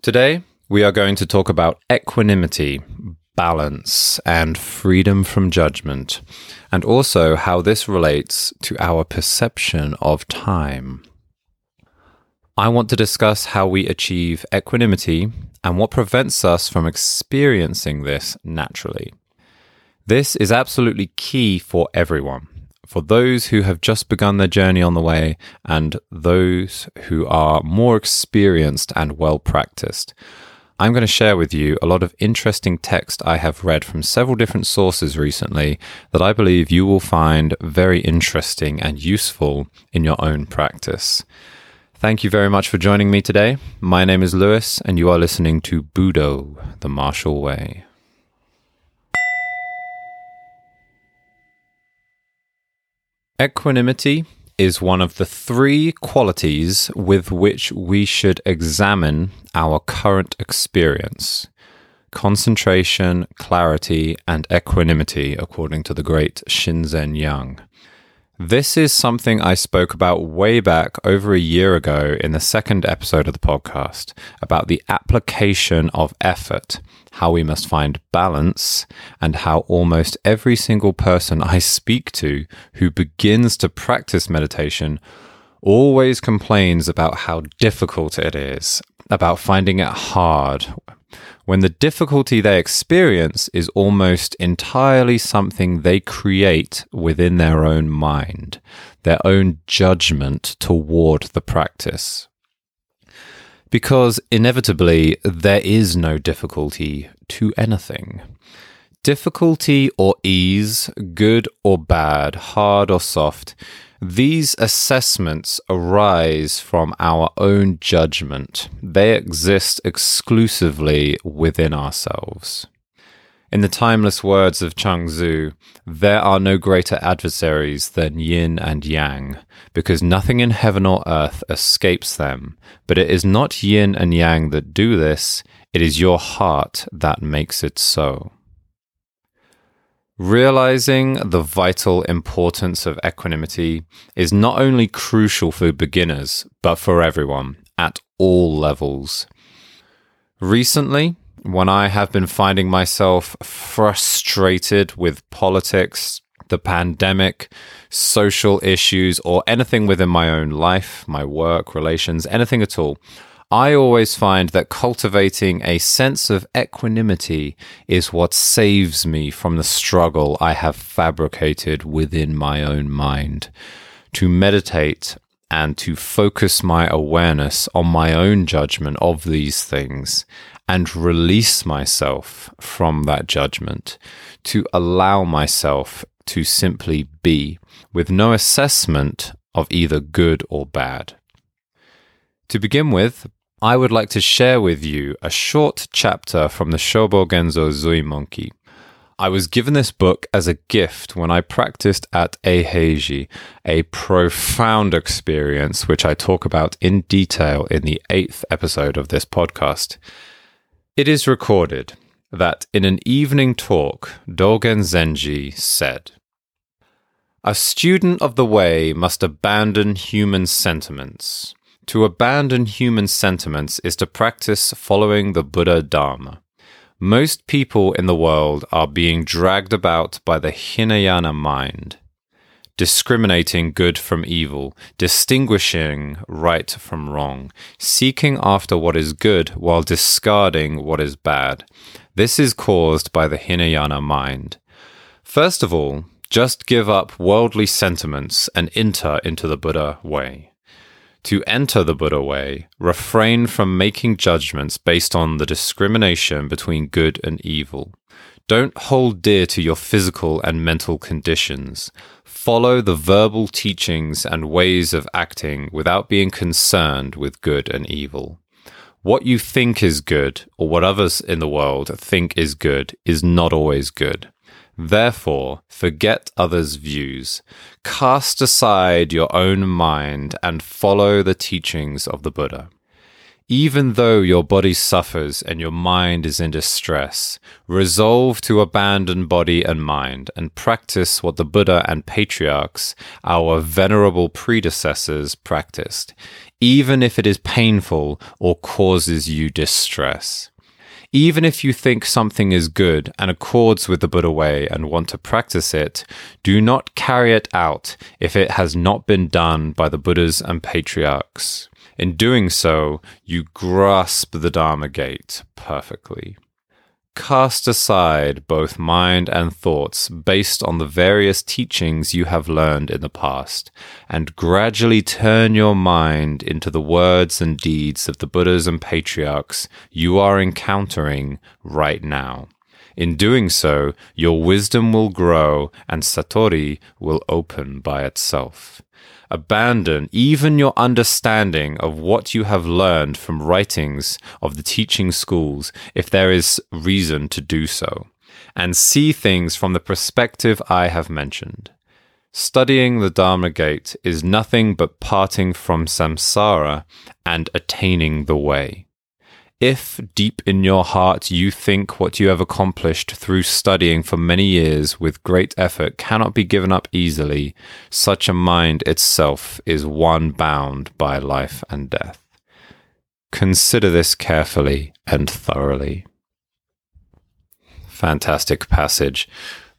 Today, we are going to talk about equanimity, balance, and freedom from judgment, and also how this relates to our perception of time. I want to discuss how we achieve equanimity and what prevents us from experiencing this naturally. This is absolutely key for everyone for those who have just begun their journey on the way and those who are more experienced and well practiced. I'm going to share with you a lot of interesting text I have read from several different sources recently that I believe you will find very interesting and useful in your own practice. Thank you very much for joining me today. My name is Lewis, and you are listening to Budo, the Martial Way. Equanimity is one of the three qualities with which we should examine our current experience concentration, clarity, and equanimity, according to the great Shinzen Young. This is something I spoke about way back over a year ago in the second episode of the podcast about the application of effort, how we must find balance, and how almost every single person I speak to who begins to practice meditation always complains about how difficult it is, about finding it hard, when the difficulty they experience is almost entirely something they create within their own mind, their own judgment toward the practice. Because inevitably, there is no difficulty to anything. Difficulty or ease, good or bad, hard or soft, these assessments arise from our own judgment. They exist exclusively within ourselves. In the timeless words of Chuang there are no greater adversaries than yin and yang, because nothing in heaven or earth escapes them. But it is not yin and yang that do this, it is your heart that makes it so. Realizing the vital importance of equanimity is not only crucial for beginners, but for everyone at all levels. Recently, when I have been finding myself frustrated with politics, the pandemic, social issues, or anything within my own life, my work, relations, anything at all, I always find that cultivating a sense of equanimity is what saves me from the struggle I have fabricated within my own mind. To meditate and to focus my awareness on my own judgment of these things and release myself from that judgment, to allow myself to simply be with no assessment of either good or bad. To begin with, I would like to share with you a short chapter from the Shobo Genzo Zuimonki. I was given this book as a gift when I practiced at Eiheiji, a profound experience which I talk about in detail in the eighth episode of this podcast. It is recorded that in an evening talk, Dogen Zenji said, A student of the way must abandon human sentiments to abandon human sentiments is to practice following the Buddha Dharma. Most people in the world are being dragged about by the Hinayana mind, discriminating good from evil, distinguishing right from wrong, seeking after what is good while discarding what is bad. This is caused by the Hinayana mind. First of all, just give up worldly sentiments and enter into the Buddha way. To enter the Buddha way, refrain from making judgments based on the discrimination between good and evil. Don't hold dear to your physical and mental conditions. Follow the verbal teachings and ways of acting without being concerned with good and evil. What you think is good, or what others in the world think is good, is not always good. Therefore, forget others' views, cast aside your own mind, and follow the teachings of the Buddha. Even though your body suffers and your mind is in distress, resolve to abandon body and mind and practice what the Buddha and patriarchs, our venerable predecessors, practiced, even if it is painful or causes you distress. Even if you think something is good and accords with the Buddha way and want to practice it, do not carry it out if it has not been done by the Buddhas and patriarchs. In doing so, you grasp the Dharma gate perfectly. Cast aside both mind and thoughts based on the various teachings you have learned in the past, and gradually turn your mind into the words and deeds of the Buddhas and patriarchs you are encountering right now. In doing so, your wisdom will grow and Satori will open by itself abandon even your understanding of what you have learned from writings of the teaching schools if there is reason to do so, and see things from the perspective I have mentioned. Studying the Dharma gate is nothing but parting from samsara and attaining the way. If deep in your heart you think what you have accomplished through studying for many years with great effort cannot be given up easily, such a mind itself is one bound by life and death. Consider this carefully and thoroughly. Fantastic passage.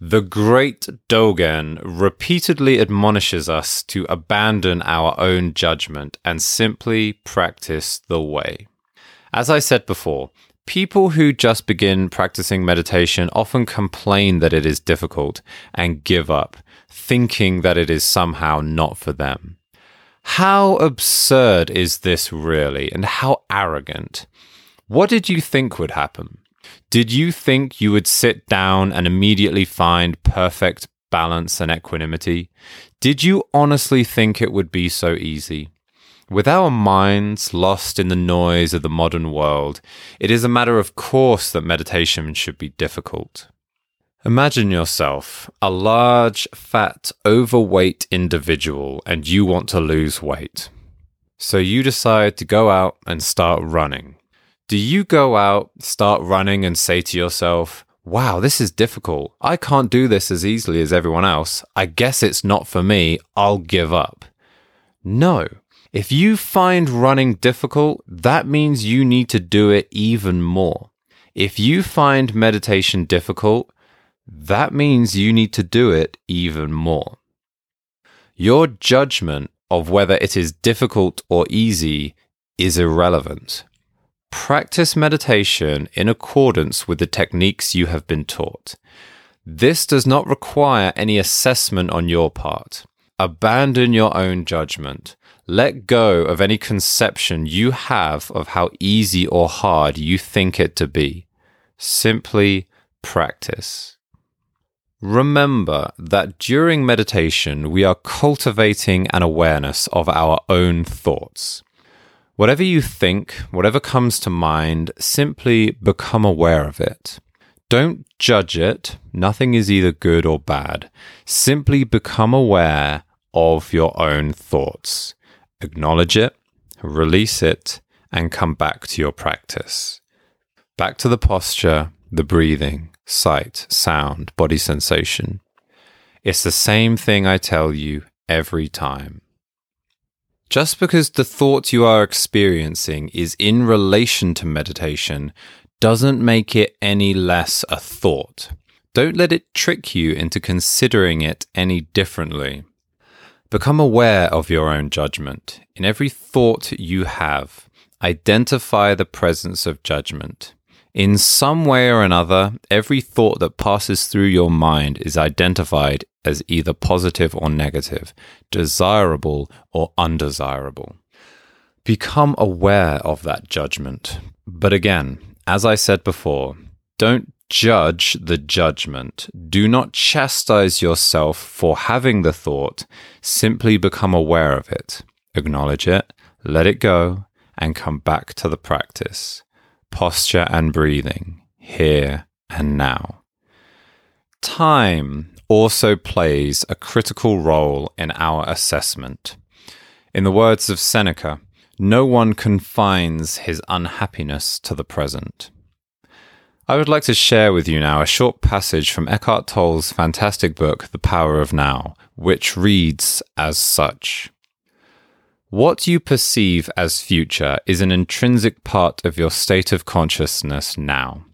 The great Dogen repeatedly admonishes us to abandon our own judgment and simply practice the way. As I said before, people who just begin practicing meditation often complain that it is difficult and give up, thinking that it is somehow not for them. How absurd is this really, and how arrogant? What did you think would happen? Did you think you would sit down and immediately find perfect balance and equanimity? Did you honestly think it would be so easy? With our minds lost in the noise of the modern world, it is a matter of course that meditation should be difficult. Imagine yourself a large, fat, overweight individual and you want to lose weight. So you decide to go out and start running. Do you go out, start running, and say to yourself, Wow, this is difficult. I can't do this as easily as everyone else. I guess it's not for me. I'll give up. No, if you find running difficult, that means you need to do it even more. If you find meditation difficult, that means you need to do it even more. Your judgment of whether it is difficult or easy is irrelevant. Practice meditation in accordance with the techniques you have been taught. This does not require any assessment on your part. Abandon your own judgment. Let go of any conception you have of how easy or hard you think it to be. Simply practice. Remember that during meditation, we are cultivating an awareness of our own thoughts. Whatever you think, whatever comes to mind, simply become aware of it. Don't judge it. Nothing is either good or bad. Simply become aware of your own thoughts acknowledge it, release it, and come back to your practice. Back to the posture, the breathing, sight, sound, body sensation. It's the same thing I tell you every time. Just because the thought you are experiencing is in relation to meditation doesn't make it any less a thought. Don't let it trick you into considering it any differently. Become aware of your own judgment. In every thought you have, identify the presence of judgment. In some way or another, every thought that passes through your mind is identified as either positive or negative, desirable or undesirable. Become aware of that judgment. But again, as I said before, don't judge the judgment. Do not chastise yourself for having the thought. Simply become aware of it. Acknowledge it, let it go, and come back to the practice. Posture and breathing, here and now. Time also plays a critical role in our assessment. In the words of Seneca, No one confines his unhappiness to the present. I would like to share with you now a short passage from Eckhart Tolle's fantastic book, The Power of Now, which reads as such What you perceive as future is an intrinsic part of your state of consciousness now.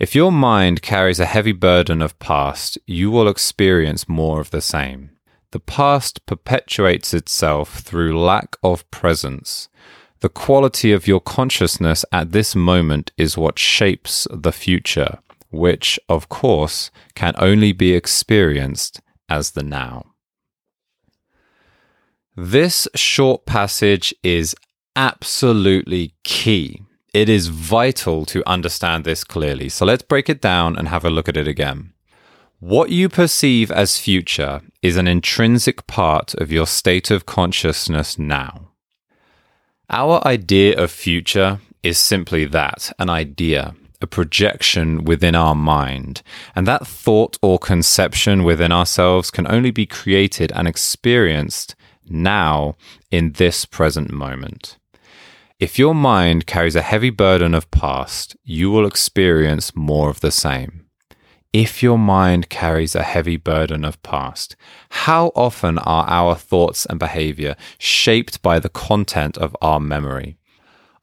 If your mind carries a heavy burden of past, you will experience more of the same. The past perpetuates itself through lack of presence. The quality of your consciousness at this moment is what shapes the future, which, of course, can only be experienced as the now. This short passage is absolutely key it is vital to understand this clearly. So let's break it down and have a look at it again. What you perceive as future is an intrinsic part of your state of consciousness now. Our idea of future is simply that an idea, a projection within our mind. And that thought or conception within ourselves can only be created and experienced now in this present moment. If your mind carries a heavy burden of past, you will experience more of the same. If your mind carries a heavy burden of past, how often are our thoughts and behavior shaped by the content of our memory?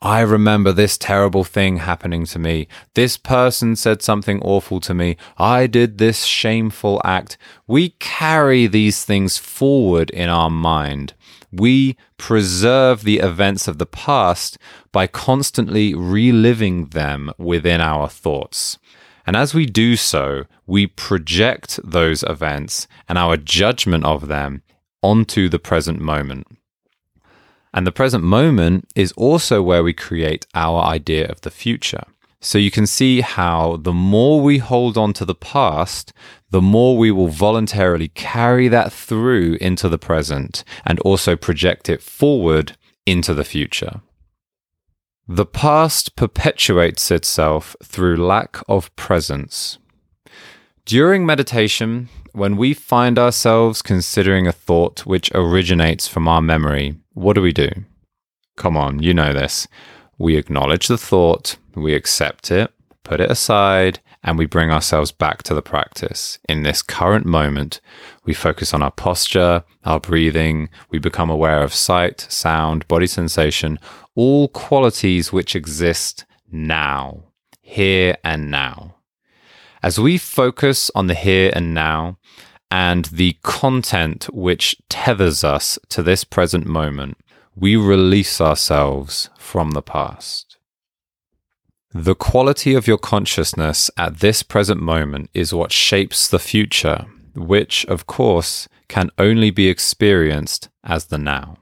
I remember this terrible thing happening to me. This person said something awful to me. I did this shameful act. We carry these things forward in our mind we preserve the events of the past by constantly reliving them within our thoughts. And as we do so, we project those events and our judgment of them onto the present moment. And the present moment is also where we create our idea of the future. So you can see how the more we hold on to the past, the more we will voluntarily carry that through into the present and also project it forward into the future. The past perpetuates itself through lack of presence. During meditation, when we find ourselves considering a thought which originates from our memory, what do we do? Come on, you know this. We acknowledge the thought, we accept it, put it aside, and we bring ourselves back to the practice. In this current moment, we focus on our posture, our breathing, we become aware of sight, sound, body sensation, all qualities which exist now, here and now. As we focus on the here and now and the content which tethers us to this present moment, we release ourselves from the past. The quality of your consciousness at this present moment is what shapes the future, which, of course, can only be experienced as the now.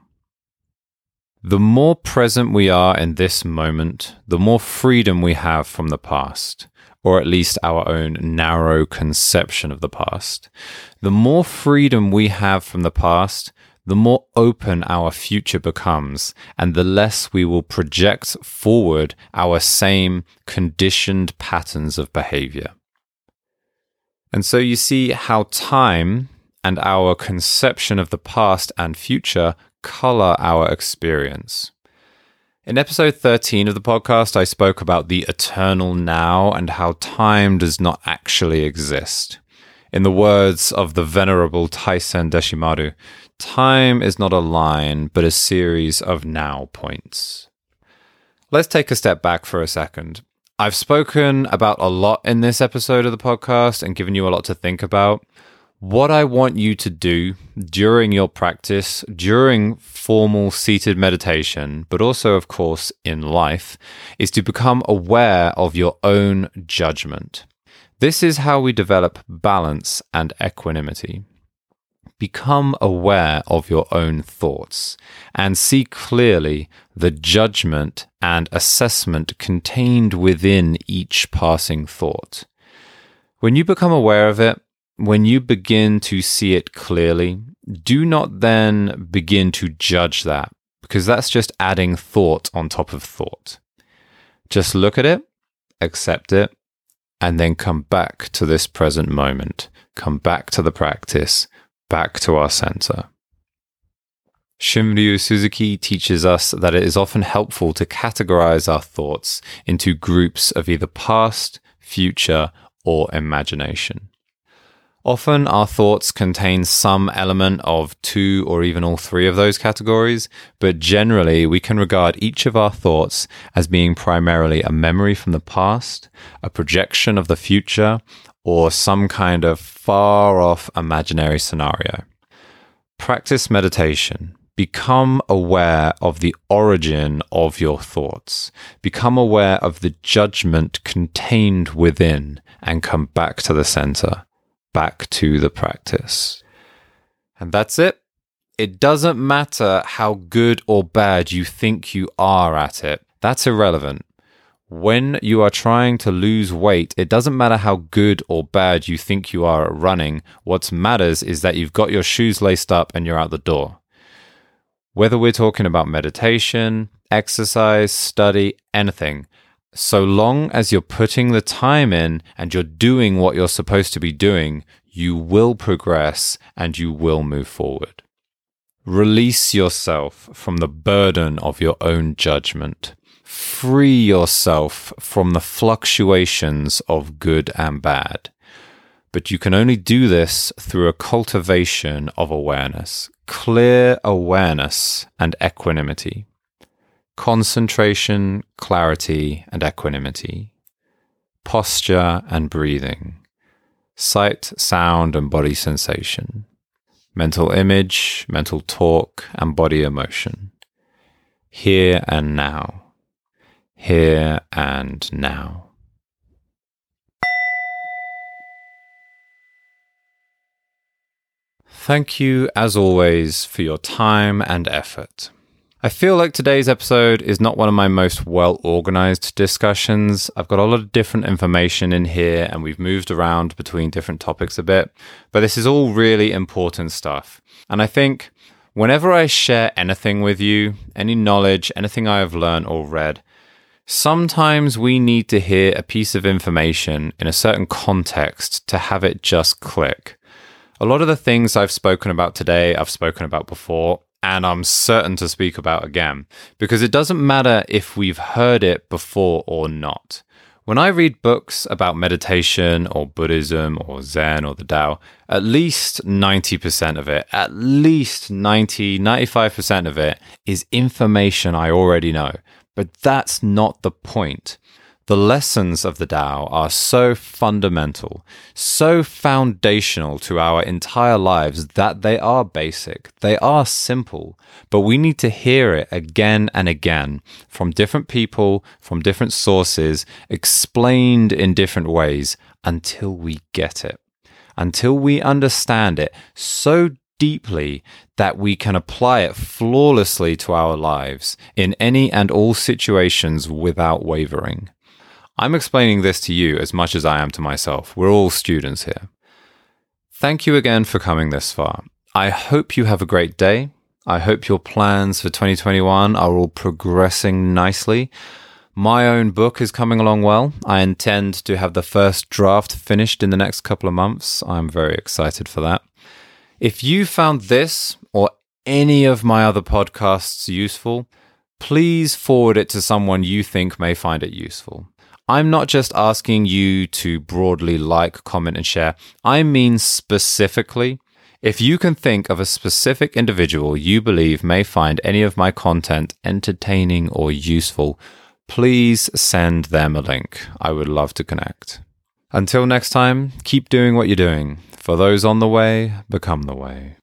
The more present we are in this moment, the more freedom we have from the past, or at least our own narrow conception of the past. The more freedom we have from the past, the more open our future becomes, and the less we will project forward our same conditioned patterns of behavior. And so you see how time and our conception of the past and future color our experience. In episode 13 of the podcast, I spoke about the eternal now and how time does not actually exist. In the words of the venerable Taisen Deshimaru, Time is not a line, but a series of now points. Let's take a step back for a second. I've spoken about a lot in this episode of the podcast and given you a lot to think about. What I want you to do during your practice, during formal seated meditation, but also, of course, in life, is to become aware of your own judgment. This is how we develop balance and equanimity become aware of your own thoughts and see clearly the judgment and assessment contained within each passing thought. When you become aware of it, when you begin to see it clearly, do not then begin to judge that because that's just adding thought on top of thought. Just look at it, accept it, and then come back to this present moment. Come back to the practice back to our center. Shunryu Suzuki teaches us that it is often helpful to categorize our thoughts into groups of either past, future, or imagination. Often our thoughts contain some element of two or even all three of those categories, but generally we can regard each of our thoughts as being primarily a memory from the past, a projection of the future, or some kind of far off imaginary scenario. Practice meditation become aware of the origin of your thoughts. Become aware of the judgment contained within and come back to the center, back to the practice. And that's it. It doesn't matter how good or bad you think you are at it. That's irrelevant. When you are trying to lose weight, it doesn't matter how good or bad you think you are at running. What matters is that you've got your shoes laced up and you're out the door. Whether we're talking about meditation, exercise, study, anything, so long as you're putting the time in and you're doing what you're supposed to be doing, you will progress and you will move forward. Release yourself from the burden of your own judgment. Free yourself from the fluctuations of good and bad. But you can only do this through a cultivation of awareness, clear awareness and equanimity, concentration, clarity, and equanimity, posture and breathing, sight, sound, and body sensation, mental image, mental talk, and body emotion, here and now, here and now. Thank you, as always, for your time and effort. I feel like today's episode is not one of my most well organized discussions. I've got a lot of different information in here and we've moved around between different topics a bit, but this is all really important stuff. And I think whenever I share anything with you, any knowledge, anything I have learned or read, sometimes we need to hear a piece of information in a certain context to have it just click. A lot of the things I've spoken about today, I've spoken about before, and I'm certain to speak about again, because it doesn't matter if we've heard it before or not. When I read books about meditation or Buddhism or Zen or the Tao, at least 90% of it, at least 90, 95% of it is information I already know. But that's not the point. The lessons of the Tao are so fundamental, so foundational to our entire lives that they are basic, they are simple, but we need to hear it again and again from different people, from different sources, explained in different ways until we get it, until we understand it so deeply that we can apply it flawlessly to our lives in any and all situations without wavering. I'm explaining this to you as much as I am to myself. We're all students here. Thank you again for coming this far. I hope you have a great day. I hope your plans for 2021 are all progressing nicely. My own book is coming along well. I intend to have the first draft finished in the next couple of months. I'm very excited for that. If you found this or any of my other podcasts useful, please forward it to someone you think may find it useful. I'm not just asking you to broadly like, comment, and share. I mean specifically, if you can think of a specific individual you believe may find any of my content entertaining or useful, please send them a link. I would love to connect. Until next time, keep doing what you're doing. For those on the way, become the way.